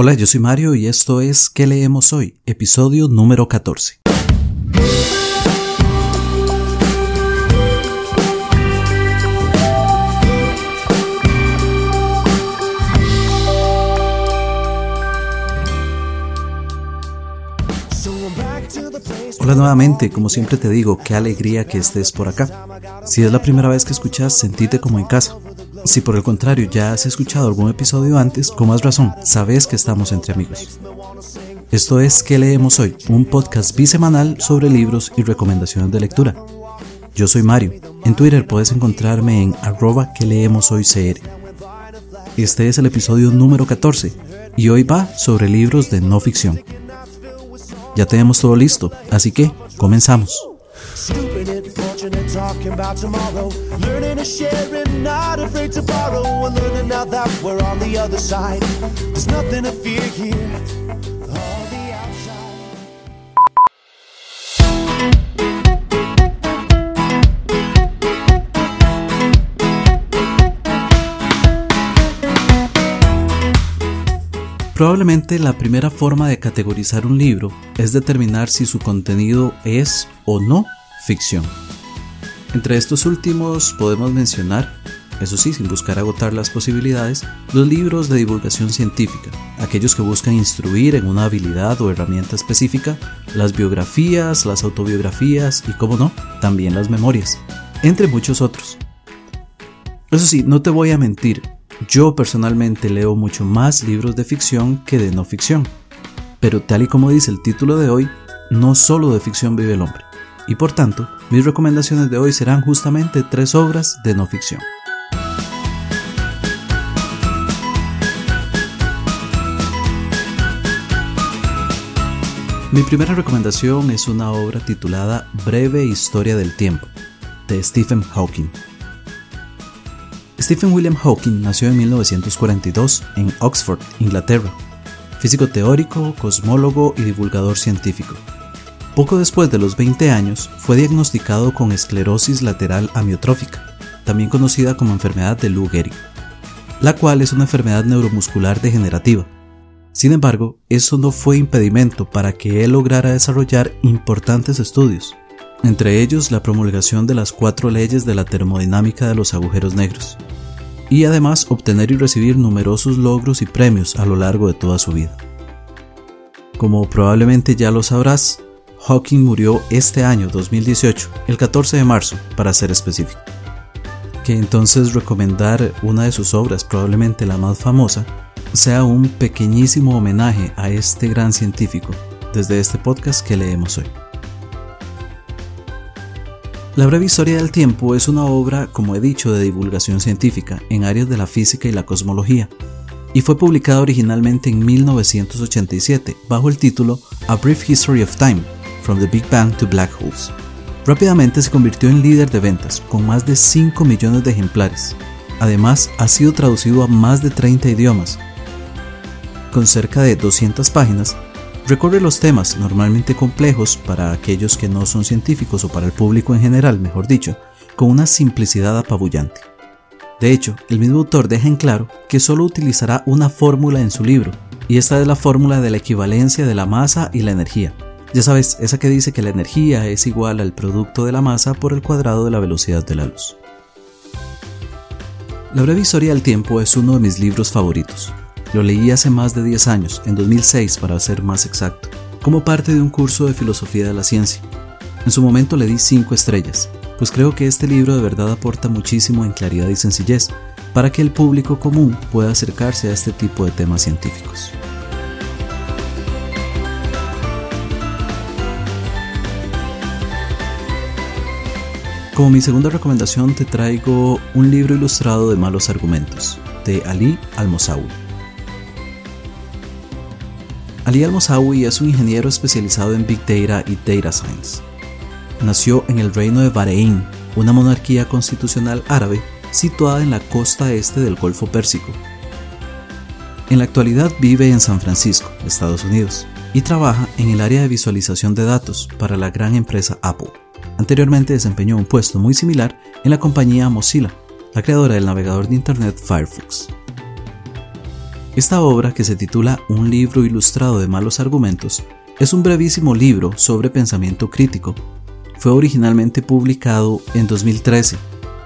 Hola, yo soy Mario y esto es ¿Qué leemos hoy? Episodio número 14. Hola nuevamente, como siempre te digo, qué alegría que estés por acá. Si es la primera vez que escuchas, sentite como en casa. Si por el contrario ya has escuchado algún episodio antes, con más razón, sabes que estamos entre amigos. Esto es ¿Qué leemos hoy? Un podcast bisemanal sobre libros y recomendaciones de lectura. Yo soy Mario. En Twitter puedes encontrarme en arroba que leemos hoy CR. Este es el episodio número 14 y hoy va sobre libros de no ficción. Ya tenemos todo listo, así que comenzamos. Stupid and fortunate, talking about tomorrow. Learning to share and not afraid to borrow. And learning now that we're on the other side. There's nothing to fear here. Probablemente la primera forma de categorizar un libro es determinar si su contenido es o no ficción. Entre estos últimos podemos mencionar, eso sí, sin buscar agotar las posibilidades, los libros de divulgación científica, aquellos que buscan instruir en una habilidad o herramienta específica, las biografías, las autobiografías y, como no, también las memorias, entre muchos otros. Eso sí, no te voy a mentir, yo personalmente leo mucho más libros de ficción que de no ficción, pero tal y como dice el título de hoy, no solo de ficción vive el hombre, y por tanto, mis recomendaciones de hoy serán justamente tres obras de no ficción. Mi primera recomendación es una obra titulada Breve Historia del Tiempo, de Stephen Hawking. Stephen William Hawking nació en 1942 en Oxford, Inglaterra. Físico teórico, cosmólogo y divulgador científico. Poco después de los 20 años, fue diagnosticado con esclerosis lateral amiotrófica, también conocida como enfermedad de Lou Gehrig, la cual es una enfermedad neuromuscular degenerativa. Sin embargo, eso no fue impedimento para que él lograra desarrollar importantes estudios, entre ellos la promulgación de las cuatro leyes de la termodinámica de los agujeros negros, y además obtener y recibir numerosos logros y premios a lo largo de toda su vida. Como probablemente ya lo sabrás, Hawking murió este año 2018, el 14 de marzo, para ser específico. Que entonces recomendar una de sus obras, probablemente la más famosa, sea un pequeñísimo homenaje a este gran científico desde este podcast que leemos hoy. La breve historia del tiempo es una obra, como he dicho, de divulgación científica en áreas de la física y la cosmología, y fue publicada originalmente en 1987 bajo el título A Brief History of Time, From the Big Bang to Black Holes. Rápidamente se convirtió en líder de ventas, con más de 5 millones de ejemplares. Además, ha sido traducido a más de 30 idiomas. Con cerca de 200 páginas, Recorre los temas normalmente complejos para aquellos que no son científicos o para el público en general, mejor dicho, con una simplicidad apabullante. De hecho, el mismo autor deja en claro que solo utilizará una fórmula en su libro, y esta es la fórmula de la equivalencia de la masa y la energía. Ya sabes, esa que dice que la energía es igual al producto de la masa por el cuadrado de la velocidad de la luz. La breve historia del tiempo es uno de mis libros favoritos. Lo leí hace más de 10 años, en 2006 para ser más exacto, como parte de un curso de filosofía de la ciencia. En su momento le di 5 estrellas, pues creo que este libro de verdad aporta muchísimo en claridad y sencillez para que el público común pueda acercarse a este tipo de temas científicos. Como mi segunda recomendación te traigo un libro ilustrado de malos argumentos, de Ali Al-Mosawi. Ali Al-Mosawi es un ingeniero especializado en Big Data y Data Science. Nació en el reino de Bahrein, una monarquía constitucional árabe situada en la costa este del Golfo Pérsico. En la actualidad vive en San Francisco, Estados Unidos, y trabaja en el área de visualización de datos para la gran empresa Apple. Anteriormente desempeñó un puesto muy similar en la compañía Mozilla, la creadora del navegador de Internet Firefox. Esta obra, que se titula Un libro ilustrado de malos argumentos, es un brevísimo libro sobre pensamiento crítico. Fue originalmente publicado en 2013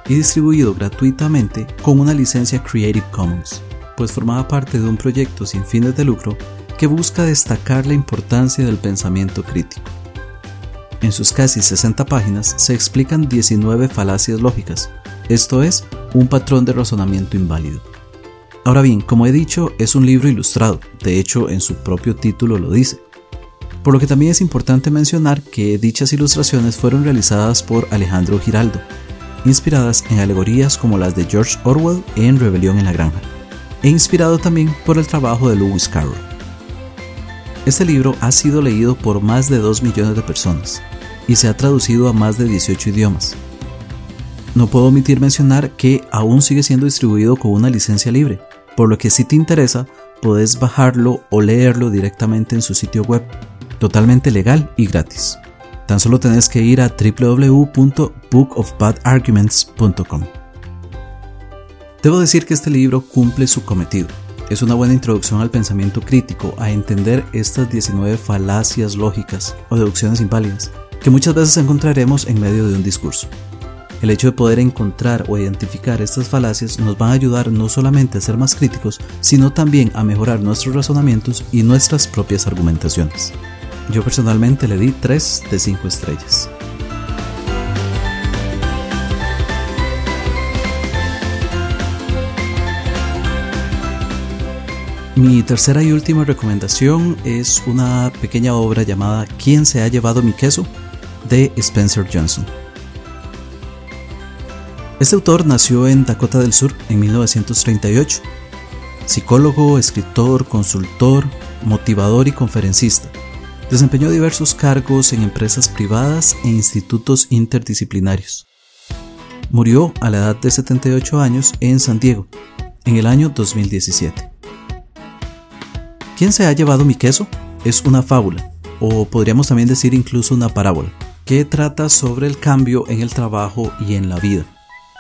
y distribuido gratuitamente con una licencia Creative Commons, pues formaba parte de un proyecto sin fines de lucro que busca destacar la importancia del pensamiento crítico. En sus casi 60 páginas se explican 19 falacias lógicas, esto es, un patrón de razonamiento inválido. Ahora bien, como he dicho, es un libro ilustrado, de hecho en su propio título lo dice. Por lo que también es importante mencionar que dichas ilustraciones fueron realizadas por Alejandro Giraldo, inspiradas en alegorías como las de George Orwell en Rebelión en la Granja, e inspirado también por el trabajo de Lewis Carroll. Este libro ha sido leído por más de 2 millones de personas y se ha traducido a más de 18 idiomas. No puedo omitir mencionar que aún sigue siendo distribuido con una licencia libre, por lo que si te interesa, puedes bajarlo o leerlo directamente en su sitio web, totalmente legal y gratis. Tan solo tenés que ir a www.bookofbadarguments.com. Debo decir que este libro cumple su cometido. Es una buena introducción al pensamiento crítico, a entender estas 19 falacias lógicas o deducciones inválidas que muchas veces encontraremos en medio de un discurso. El hecho de poder encontrar o identificar estas falacias nos va a ayudar no solamente a ser más críticos, sino también a mejorar nuestros razonamientos y nuestras propias argumentaciones. Yo personalmente le di 3 de 5 estrellas. Mi tercera y última recomendación es una pequeña obra llamada ¿Quién se ha llevado mi queso? de Spencer Johnson. Este autor nació en Dakota del Sur en 1938. Psicólogo, escritor, consultor, motivador y conferencista. Desempeñó diversos cargos en empresas privadas e institutos interdisciplinarios. Murió a la edad de 78 años en San Diego, en el año 2017. ¿Quién se ha llevado mi queso? Es una fábula, o podríamos también decir incluso una parábola, que trata sobre el cambio en el trabajo y en la vida.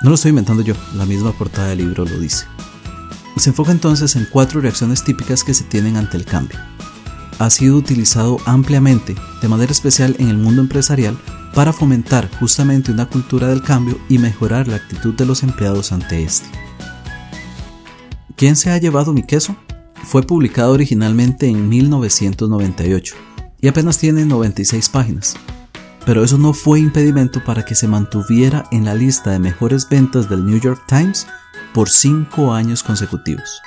No lo estoy inventando yo, la misma portada del libro lo dice. Se enfoca entonces en cuatro reacciones típicas que se tienen ante el cambio. Ha sido utilizado ampliamente, de manera especial en el mundo empresarial, para fomentar justamente una cultura del cambio y mejorar la actitud de los empleados ante este. ¿Quién se ha llevado mi queso? Fue publicado originalmente en 1998 y apenas tiene 96 páginas pero eso no fue impedimento para que se mantuviera en la lista de mejores ventas del New York Times por cinco años consecutivos.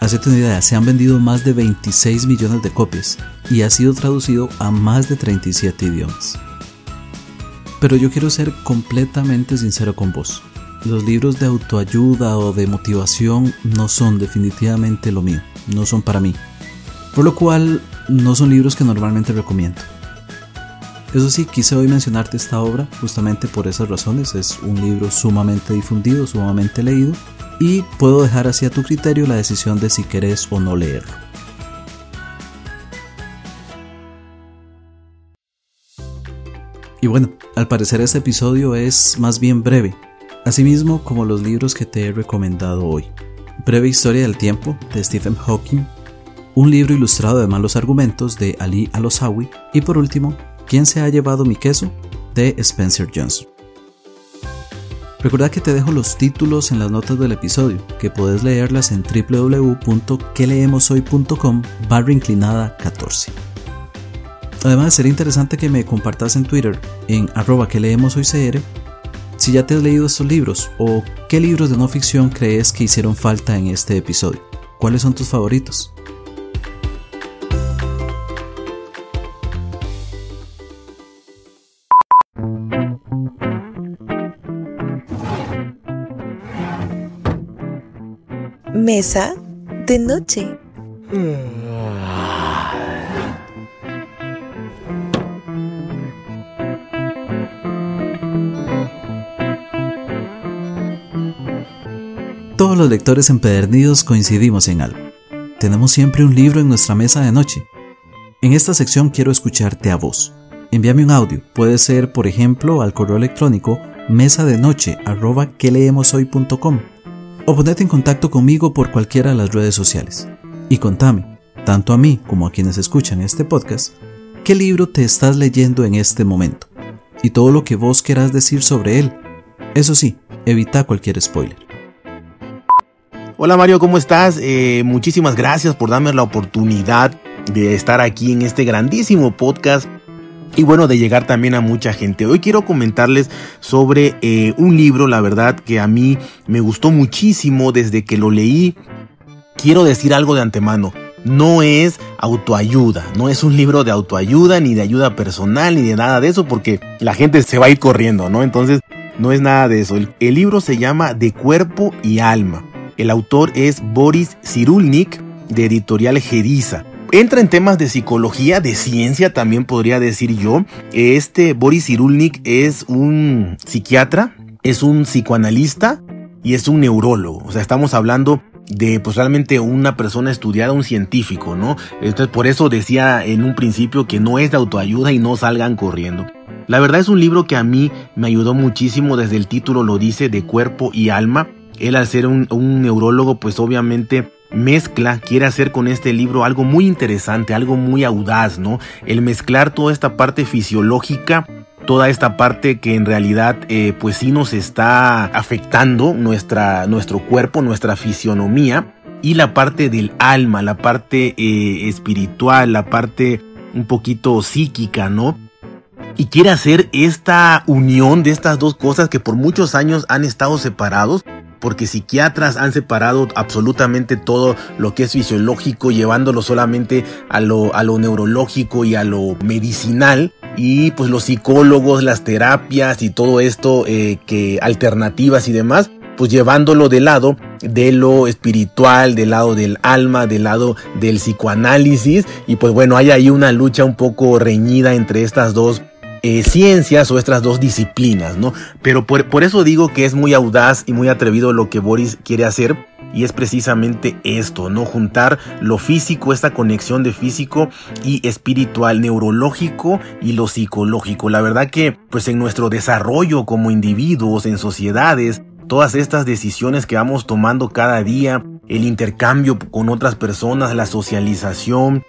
Hacete una idea, se han vendido más de 26 millones de copias y ha sido traducido a más de 37 idiomas. Pero yo quiero ser completamente sincero con vos. Los libros de autoayuda o de motivación no son definitivamente lo mío, no son para mí. Por lo cual no son libros que normalmente recomiendo. Eso sí, quise hoy mencionarte esta obra justamente por esas razones. Es un libro sumamente difundido, sumamente leído y puedo dejar así a tu criterio la decisión de si querés o no leerlo. Y bueno, al parecer este episodio es más bien breve, asimismo como los libros que te he recomendado hoy. Breve Historia del Tiempo de Stephen Hawking, un libro ilustrado de malos argumentos de Ali Alosawi y por último ¿Quién se ha llevado mi queso? de Spencer Johnson. Recuerda que te dejo los títulos en las notas del episodio, que puedes leerlas en www.queleemoshoy.com barra inclinada 14. Además, sería interesante que me compartas en Twitter, en arroba que leemos hoy si ya te has leído estos libros o qué libros de no ficción crees que hicieron falta en este episodio. ¿Cuáles son tus favoritos? Mesa de noche. Todos los lectores empedernidos coincidimos en algo. Tenemos siempre un libro en nuestra mesa de noche. En esta sección quiero escucharte a vos. Envíame un audio, puede ser por ejemplo al correo electrónico mesa de noche arroba que leemos o ponete en contacto conmigo por cualquiera de las redes sociales. Y contame, tanto a mí como a quienes escuchan este podcast, ¿qué libro te estás leyendo en este momento? Y todo lo que vos querás decir sobre él. Eso sí, evita cualquier spoiler. Hola Mario, ¿cómo estás? Eh, muchísimas gracias por darme la oportunidad de estar aquí en este grandísimo podcast y bueno, de llegar también a mucha gente. Hoy quiero comentarles sobre eh, un libro, la verdad, que a mí me gustó muchísimo desde que lo leí. Quiero decir algo de antemano. No es autoayuda, no es un libro de autoayuda, ni de ayuda personal, ni de nada de eso, porque la gente se va a ir corriendo, ¿no? Entonces, no es nada de eso. El, libro se llama De Cuerpo y Alma. El autor es Boris Cyrulnik, de editorial Gediza entra en temas de psicología, de ciencia también podría decir yo. Este Boris Cyrulnik es un psiquiatra, es un psicoanalista y es un neurólogo. O sea, estamos hablando de pues realmente una persona estudiada, un científico, ¿no? Entonces por eso decía en un principio que no es de autoayuda y no salgan corriendo. La verdad es un libro que a mí me ayudó muchísimo, desde el título lo dice, de cuerpo y alma. Él al ser un, un neurólogo pues obviamente mezcla, quiere hacer con este libro algo muy interesante, algo muy audaz, ¿no? El mezclar toda esta parte fisiológica toda esta parte que en realidad eh, pues sí nos está afectando nuestra, nuestro cuerpo, nuestra fisionomía y la parte del alma, la parte eh, espiritual, la parte un poquito psíquica, ¿no? Y quiere hacer esta unión de estas dos cosas que por muchos años han estado separados porque psiquiatras han separado absolutamente todo lo que es fisiológico, llevándolo solamente a lo, a lo neurológico y a lo medicinal. Y pues los psicólogos, las terapias y todo esto, eh, que alternativas y demás, pues llevándolo del lado de lo espiritual, del lado del alma, del lado del psicoanálisis. Y pues bueno, hay ahí una lucha un poco reñida entre estas dos eh, ciencias o estas dos disciplinas, ¿no? Pero por, por eso digo que es muy audaz y muy atrevido lo que Boris quiere hacer y es precisamente esto, ¿no? Juntar lo físico, esta conexión de físico y espiritual, neurológico y lo psicológico. La verdad que, pues en nuestro desarrollo como individuos, en sociedades, todas estas decisiones que vamos tomando cada día, el intercambio con otras personas, la socialización,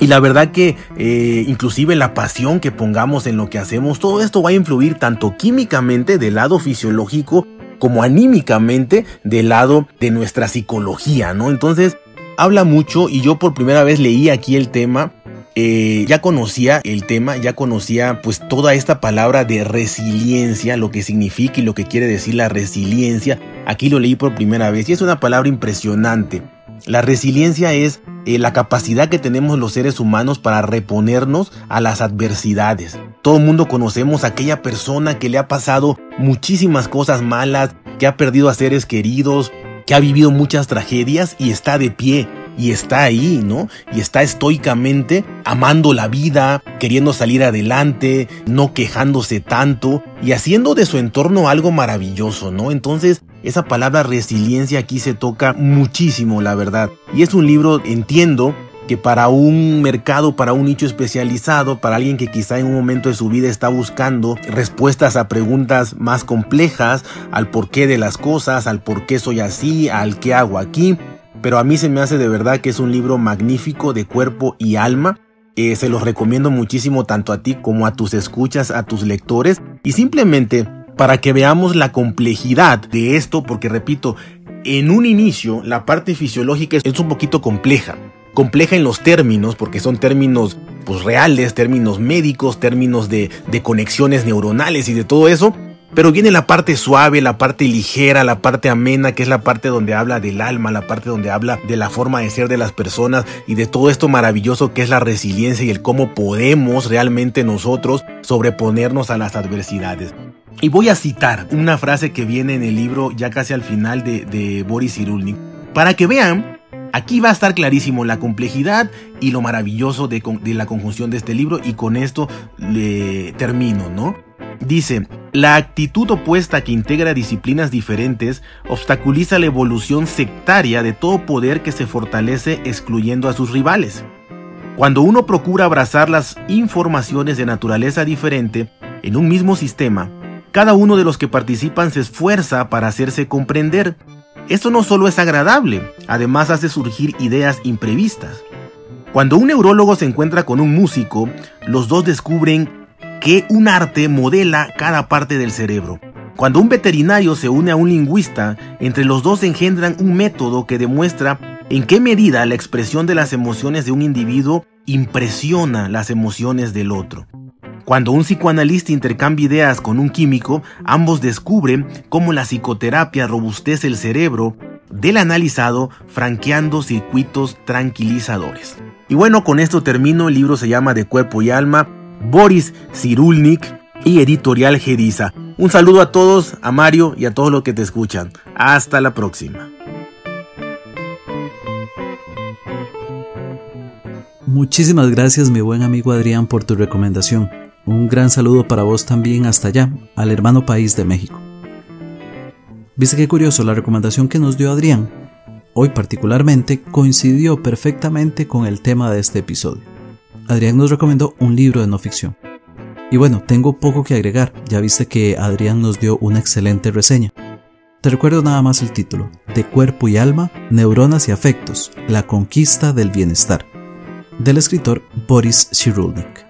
y la verdad que eh, inclusive la pasión que pongamos en lo que hacemos, todo esto va a influir tanto químicamente del lado fisiológico como anímicamente del lado de nuestra psicología, ¿no? Entonces, habla mucho y yo por primera vez leí aquí el tema. Eh, ya conocía el tema, ya conocía pues toda esta palabra de resiliencia, lo que significa y lo que quiere decir la resiliencia. Aquí lo leí por primera vez y es una palabra impresionante. La resiliencia es eh, la capacidad que tenemos los seres humanos para reponernos a las adversidades. Todo el mundo conocemos a aquella persona que le ha pasado muchísimas cosas malas, que ha perdido a seres queridos, que ha vivido muchas tragedias y está de pie y está ahí, ¿no? Y está estoicamente amando la vida, queriendo salir adelante, no quejándose tanto y haciendo de su entorno algo maravilloso, ¿no? Entonces, esa palabra resiliencia aquí se toca muchísimo, la verdad. Y es un libro, entiendo, que para un mercado, para un nicho especializado, para alguien que quizá en un momento de su vida está buscando respuestas a preguntas más complejas, al porqué de las cosas, al por qué soy así, al qué hago aquí, pero a mí se me hace de verdad que es un libro magnífico de cuerpo y alma. Se los recomiendo muchísimo tanto a ti como a tus escuchas, a tus lectores y simplemente para que veamos la complejidad de esto, porque repito, en un inicio la parte fisiológica es un poquito compleja. Compleja en los términos, porque son términos pues, reales, términos médicos, términos de, de conexiones neuronales y de todo eso, pero viene la parte suave, la parte ligera, la parte amena, que es la parte donde habla del alma, la parte donde habla de la forma de ser de las personas y de todo esto maravilloso que es la resiliencia y el cómo podemos realmente nosotros sobreponernos a las adversidades. Y voy a citar una frase que viene en el libro ya casi al final de, Boris Cyrulnik, para que vean Aquí va a estar clarísimo la complejidad y lo maravilloso de, de, la conjunción de este libro y con esto le termino, ¿no? Dice, la actitud opuesta que integra disciplinas diferentes obstaculiza la evolución sectaria de todo poder que se fortalece excluyendo a sus rivales. Cuando uno procura abrazar las informaciones de naturaleza diferente en un mismo sistema, cada uno de los que participan se esfuerza para hacerse comprender. Esto no solo es agradable, además hace surgir ideas imprevistas. Cuando un neurólogo se encuentra con un músico, los dos descubren que un arte modela cada parte del cerebro. Cuando un veterinario se une a un lingüista, entre los dos engendran un método que demuestra en qué medida la expresión de las emociones de un individuo impresiona las emociones del otro. Cuando un psicoanalista intercambia ideas con un químico, ambos descubren cómo la psicoterapia robustece el cerebro del analizado, franqueando circuitos tranquilizadores. Y bueno, con esto termino. El libro se llama De Cuerpo y Alma, Boris Cyrulnik y Editorial Geriza. Un saludo a todos, a Mario y a todos los que te escuchan. Hasta la próxima. Muchísimas gracias mi buen amigo Adrián por tu recomendación. Un gran saludo para vos también hasta allá, al hermano país de México. Viste qué curioso la recomendación que nos dio Adrián. Hoy particularmente coincidió perfectamente con el tema de este episodio. Adrián nos recomendó un libro de no ficción. Y bueno, tengo poco que agregar, ya viste que Adrián nos dio una excelente reseña. Te recuerdo nada más el título, De cuerpo y alma, neuronas y afectos, la conquista del bienestar, del escritor Boris Cyrulnik.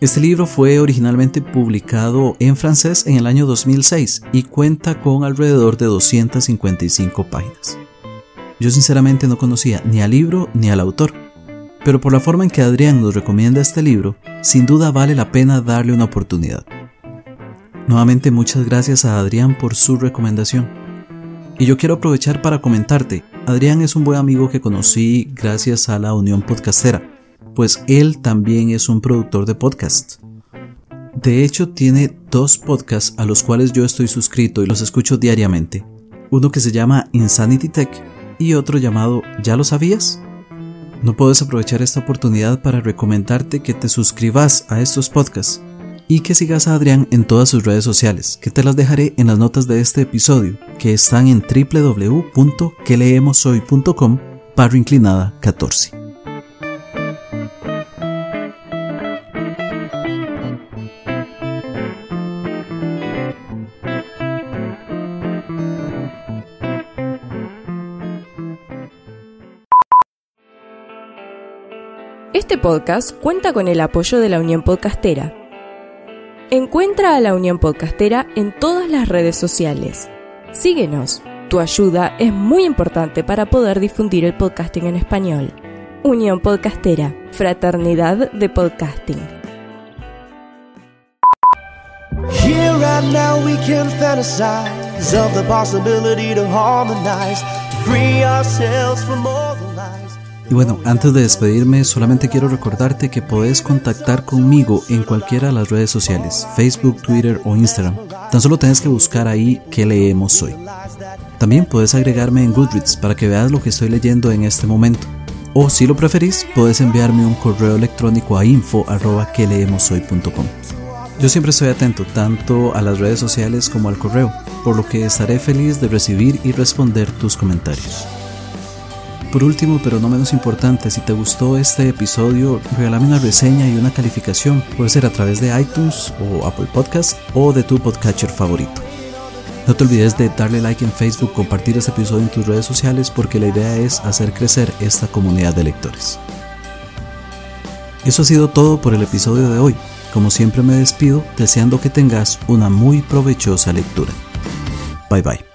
Este libro fue originalmente publicado en francés en el año 2006 y cuenta con alrededor de 255 páginas. Yo sinceramente no conocía ni al libro ni al autor, pero por la forma en que Adrián nos recomienda este libro, sin duda vale la pena darle una oportunidad. Nuevamente muchas gracias a Adrián por su recomendación. Y yo quiero aprovechar para comentarte, Adrián es un buen amigo que conocí gracias a la Unión Podcastera pues él también es un productor de podcast. De hecho, tiene dos podcasts a los cuales yo estoy suscrito y los escucho diariamente. Uno que se llama Insanity Tech y otro llamado ¿Ya lo sabías? No puedes aprovechar esta oportunidad para recomendarte que te suscribas a estos podcasts y que sigas a Adrián en todas sus redes sociales, que te las dejaré en las notas de este episodio, que están en www.queleemoshoy.com barra inclinada 14. Este podcast cuenta con el apoyo de la Unión Podcastera. Encuentra a la Unión Podcastera en todas las redes sociales. Síguenos. Tu ayuda es muy importante para poder difundir el podcasting en español. Unión Podcastera, Fraternidad de Podcasting. Here and now we can fantasize of the possibility to harmonize, free ourselves from all. Y bueno, antes de despedirme, solamente quiero recordarte que puedes contactar conmigo en cualquiera de las redes sociales, Facebook, Twitter o Instagram. Tan solo tienes que buscar ahí qué leemos hoy. También puedes agregarme en Goodreads para que veas lo que estoy leyendo en este momento. O si lo preferís, puedes enviarme un correo electrónico a info.queleemoshoy.com. Yo siempre estoy atento tanto a las redes sociales como al correo, por lo que estaré feliz de recibir y responder tus comentarios. Por último, pero no menos importante, si te gustó este episodio, regálame una reseña y una calificación. Puede ser a través de iTunes o Apple Podcast o de tu podcatcher favorito. No te olvides de darle like en Facebook, compartir este episodio en tus redes sociales porque la idea es hacer crecer esta comunidad de lectores. Eso ha sido todo por el episodio de hoy. Como siempre me despido deseando que tengas una muy provechosa lectura. Bye bye.